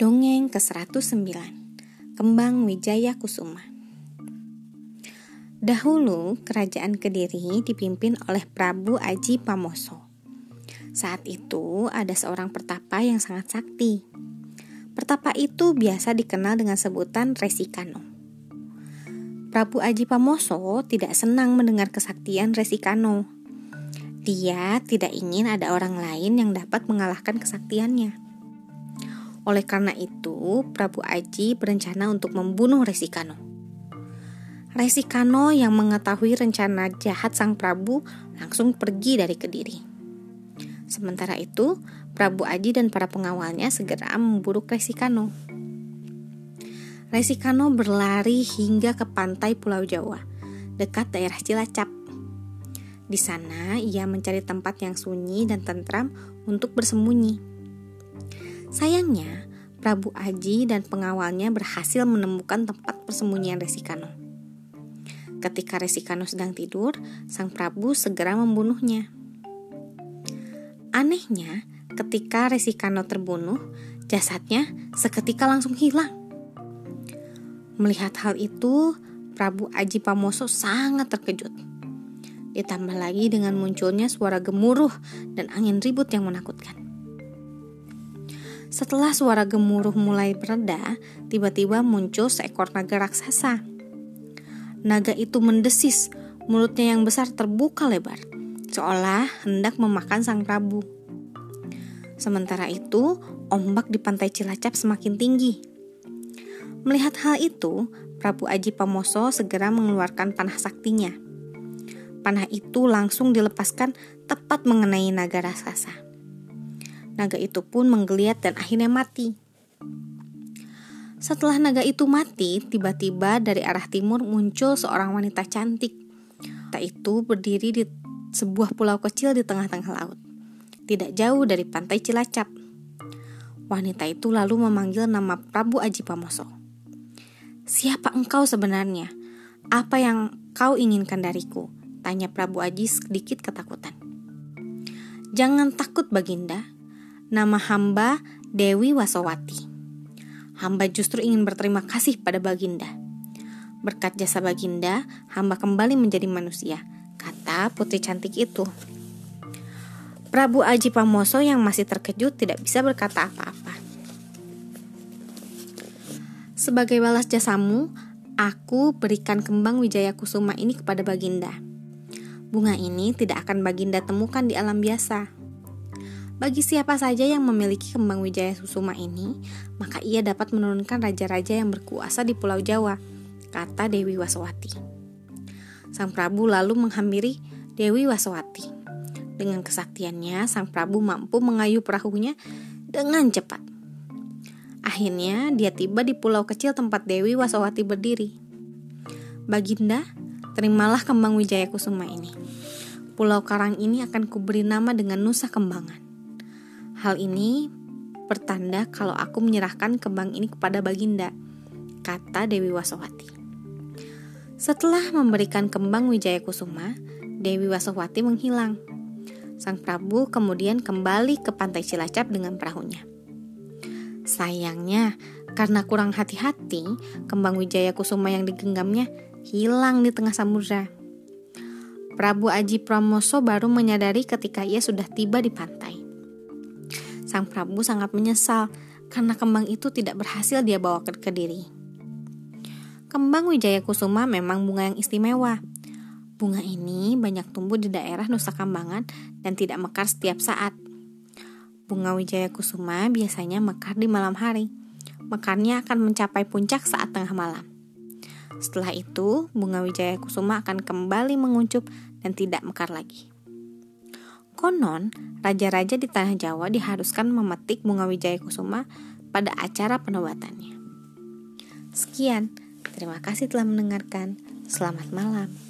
Dongeng ke-109 Kembang Wijaya Kusuma Dahulu, kerajaan Kediri dipimpin oleh Prabu Aji Pamoso. Saat itu, ada seorang pertapa yang sangat sakti. Pertapa itu biasa dikenal dengan sebutan Resikano. Prabu Aji Pamoso tidak senang mendengar kesaktian Resikano. Dia tidak ingin ada orang lain yang dapat mengalahkan kesaktiannya. Oleh karena itu, Prabu Aji berencana untuk membunuh Resikano. Resikano yang mengetahui rencana jahat sang Prabu langsung pergi dari Kediri. Sementara itu, Prabu Aji dan para pengawalnya segera memburu Resikano. Resikano berlari hingga ke pantai Pulau Jawa, dekat daerah Cilacap. Di sana, ia mencari tempat yang sunyi dan tentram untuk bersembunyi. Sayangnya, Prabu Aji dan pengawalnya berhasil menemukan tempat persembunyian Resikano. Ketika Resikano sedang tidur, sang Prabu segera membunuhnya. Anehnya, ketika Resikano terbunuh, jasadnya seketika langsung hilang. Melihat hal itu, Prabu Aji Pamoso sangat terkejut. Ditambah lagi dengan munculnya suara gemuruh dan angin ribut yang menakutkan. Setelah suara gemuruh mulai bereda, tiba-tiba muncul seekor naga raksasa. Naga itu mendesis, mulutnya yang besar terbuka lebar, seolah hendak memakan sang Prabu. Sementara itu, ombak di pantai Cilacap semakin tinggi. Melihat hal itu, Prabu Aji Pamoso segera mengeluarkan panah saktinya. Panah itu langsung dilepaskan tepat mengenai naga raksasa. Naga itu pun menggeliat dan akhirnya mati. Setelah naga itu mati, tiba-tiba dari arah timur muncul seorang wanita cantik. Wanita itu berdiri di sebuah pulau kecil di tengah-tengah laut, tidak jauh dari pantai Cilacap. Wanita itu lalu memanggil nama Prabu Aji Pamoso. Siapa engkau sebenarnya? Apa yang kau inginkan dariku? Tanya Prabu Aji sedikit ketakutan. Jangan takut Baginda, Nama hamba Dewi Wasowati. Hamba justru ingin berterima kasih pada Baginda. Berkat jasa Baginda, hamba kembali menjadi manusia, kata putri cantik itu. Prabu Aji Pamoso yang masih terkejut tidak bisa berkata apa-apa. Sebagai balas jasamu, aku berikan kembang Wijaya Kusuma ini kepada Baginda. Bunga ini tidak akan Baginda temukan di alam biasa. Bagi siapa saja yang memiliki kembang Wijaya Susuma ini, maka ia dapat menurunkan raja-raja yang berkuasa di Pulau Jawa, kata Dewi Waswati. Sang Prabu lalu menghampiri Dewi Waswati. Dengan kesaktiannya, Sang Prabu mampu mengayuh perahunya dengan cepat. Akhirnya, dia tiba di pulau kecil tempat Dewi Waswati berdiri. Baginda, terimalah kembang Wijaya Kusuma ini. Pulau Karang ini akan kuberi nama dengan Nusa Kembangan. Hal ini pertanda kalau aku menyerahkan kembang ini kepada Baginda, kata Dewi Wasowati. Setelah memberikan kembang Wijaya Kusuma, Dewi Wasowati menghilang. Sang Prabu kemudian kembali ke pantai Cilacap dengan perahunya. Sayangnya, karena kurang hati-hati, kembang Wijaya Kusuma yang digenggamnya hilang di tengah samudra. Prabu Aji Pramoso baru menyadari ketika ia sudah tiba di pantai. Sang Prabu sangat menyesal karena kembang itu tidak berhasil dia bawa ke Kediri. Kembang Wijaya Kusuma memang bunga yang istimewa. Bunga ini banyak tumbuh di daerah Nusa Kambangan dan tidak mekar setiap saat. Bunga Wijaya Kusuma biasanya mekar di malam hari. Mekarnya akan mencapai puncak saat tengah malam. Setelah itu, bunga Wijaya Kusuma akan kembali menguncup dan tidak mekar lagi. Konon, raja-raja di tanah Jawa diharuskan memetik bunga wijaya kusuma pada acara penobatannya. Sekian, terima kasih telah mendengarkan. Selamat malam.